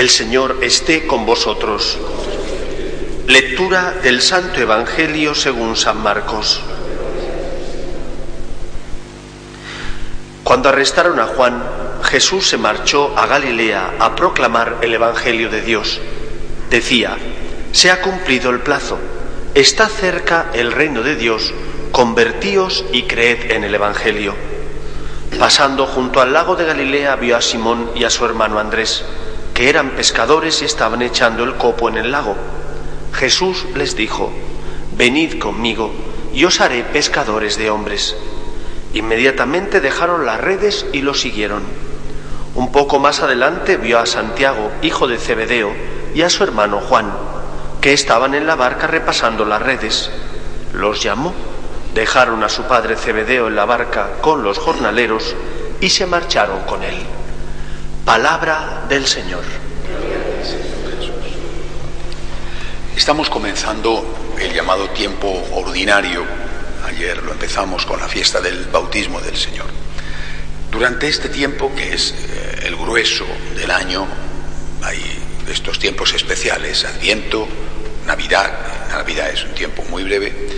El Señor esté con vosotros. Lectura del Santo Evangelio según San Marcos. Cuando arrestaron a Juan, Jesús se marchó a Galilea a proclamar el Evangelio de Dios. Decía, se ha cumplido el plazo, está cerca el reino de Dios, convertíos y creed en el Evangelio. Pasando junto al lago de Galilea vio a Simón y a su hermano Andrés, que eran pescadores y estaban echando el copo en el lago. Jesús les dijo, venid conmigo y os haré pescadores de hombres. Inmediatamente dejaron las redes y lo siguieron. Un poco más adelante vio a Santiago, hijo de Zebedeo, y a su hermano Juan, que estaban en la barca repasando las redes. Los llamó, dejaron a su padre Zebedeo en la barca con los jornaleros y se marcharon con él. Palabra del Señor. Estamos comenzando el llamado tiempo ordinario. Ayer lo empezamos con la fiesta del bautismo del Señor. Durante este tiempo, que es eh, el grueso del año, hay estos tiempos especiales, Adviento, Navidad, Navidad es un tiempo muy breve,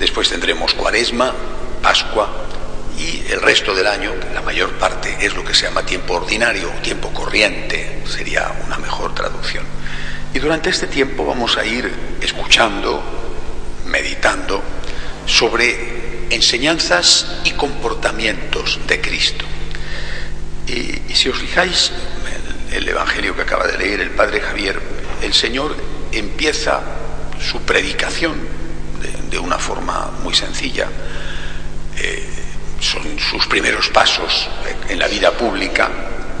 después tendremos Cuaresma, Pascua y el resto del año, la mayor parte, es lo que se llama tiempo ordinario o tiempo corriente, sería una mejor traducción. Y durante este tiempo vamos a ir escuchando, meditando sobre enseñanzas y comportamientos de Cristo. Y, si os fijáis, el, el, Evangelio que acaba de leer el Padre Javier, el Señor empieza su predicación de una forma muy sencilla. Son sus primeros pasos en la vida pública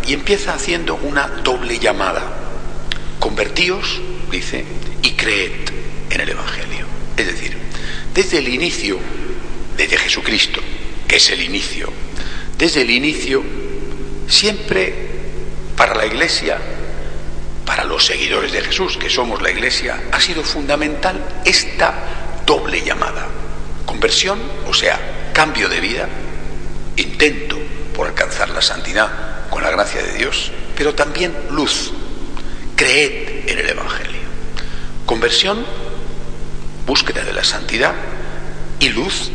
y empieza haciendo una doble llamada. Convertíos, dice, y creed en el Evangelio. Es decir, desde el inicio, desde Jesucristo, que es el inicio, desde el inicio, siempre para la Iglesia, para los seguidores de Jesús, que somos la Iglesia, ha sido fundamental esta doble llamada. Conversión, o sea, cambio de vida, intento por alcanzar la santidad con la gracia de Dios, pero también luz. Creed en el Evangelio. Conversión, búsqueda de la santidad y luz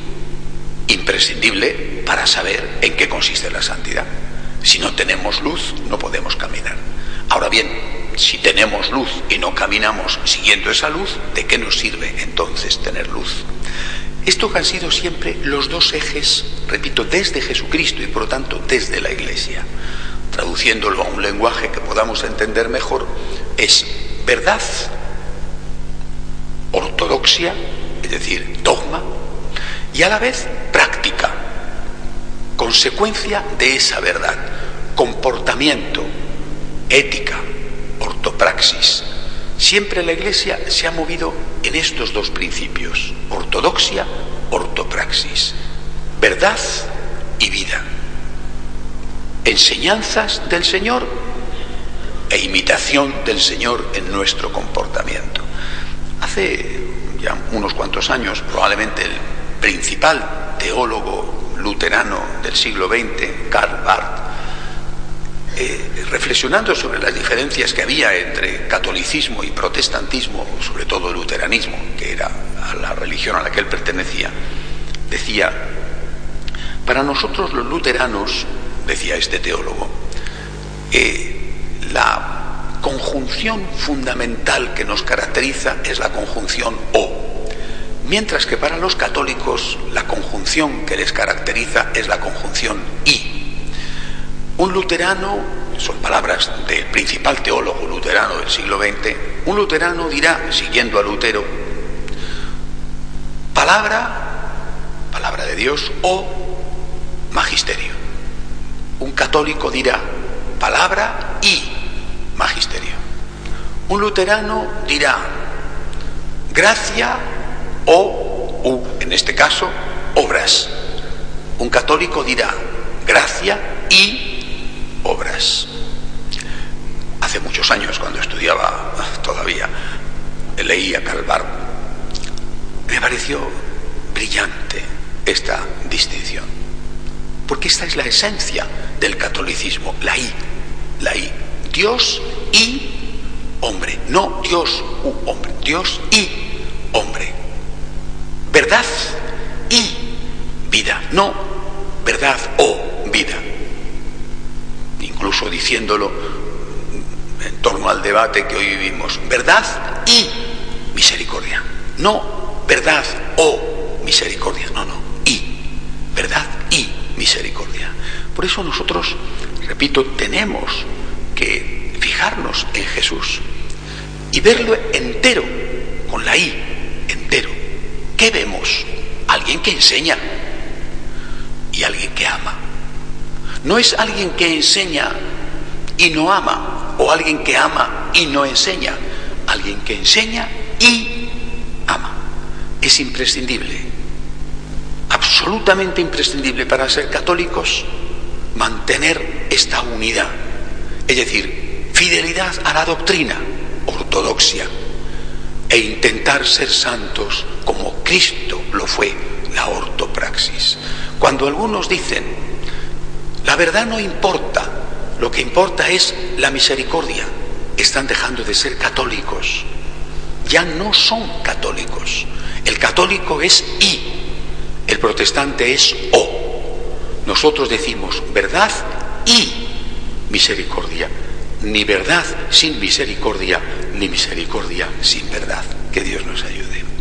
imprescindible para saber en qué consiste la santidad. Si no tenemos luz, no podemos caminar. Ahora bien, si tenemos luz y no caminamos siguiendo esa luz, ¿de qué nos sirve entonces tener luz? Estos han sido siempre los dos ejes, repito, desde Jesucristo y por lo tanto desde la Iglesia. Traduciéndolo a un lenguaje que podamos entender mejor, es verdad, ortodoxia, es decir, dogma, y a la vez práctica, consecuencia de esa verdad, comportamiento, ética, ortopraxis. Siempre la Iglesia se ha movido en estos dos principios, ortodoxia, ortopraxis, verdad y vida, enseñanzas del Señor e imitación del Señor en nuestro comportamiento. Hace ya unos cuantos años, probablemente el principal teólogo luterano del siglo XX, Karl Barth, reflexionando sobre las diferencias que había entre catolicismo y protestantismo, sobre todo el luteranismo, que era la religión a la que él pertenecía, decía, para nosotros los luteranos, decía este teólogo, eh, la conjunción fundamental que nos caracteriza es la conjunción o, mientras que para los católicos la conjunción que les caracteriza es la conjunción y. Un luterano, son palabras del principal teólogo luterano del siglo XX, un luterano dirá, siguiendo a Lutero, palabra, palabra de Dios o magisterio. Un católico dirá palabra y magisterio. Un luterano dirá gracia o, u, en este caso, obras. Un católico dirá gracia y obras. Hace muchos años, cuando estudiaba todavía, leía Calvar, me pareció brillante esta distinción. Porque esta es la esencia del catolicismo, la I, la I. Dios y hombre, no Dios u hombre, Dios y hombre. Verdad y vida, no verdad o vida. Incluso diciéndolo en torno al debate que hoy vivimos, verdad y misericordia, no verdad o misericordia, no, no, y verdad y misericordia. Por eso nosotros, repito, tenemos que fijarnos en Jesús y verlo entero, con la I, entero. ¿Qué vemos? Alguien que enseña y alguien que ama. No es alguien que enseña y no ama, o alguien que ama y no enseña, alguien que enseña y ama. Es imprescindible, absolutamente imprescindible para ser católicos, mantener esta unidad, es decir, fidelidad a la doctrina, ortodoxia, e intentar ser santos como Cristo lo fue, la ortopraxis. Cuando algunos dicen, la verdad no importa, lo que importa es la misericordia, están dejando de ser católicos. Ya no son católicos. El católico es I, el protestante es O. Nosotros decimos verdad y misericordia. Ni verdad sin misericordia, ni misericordia sin verdad.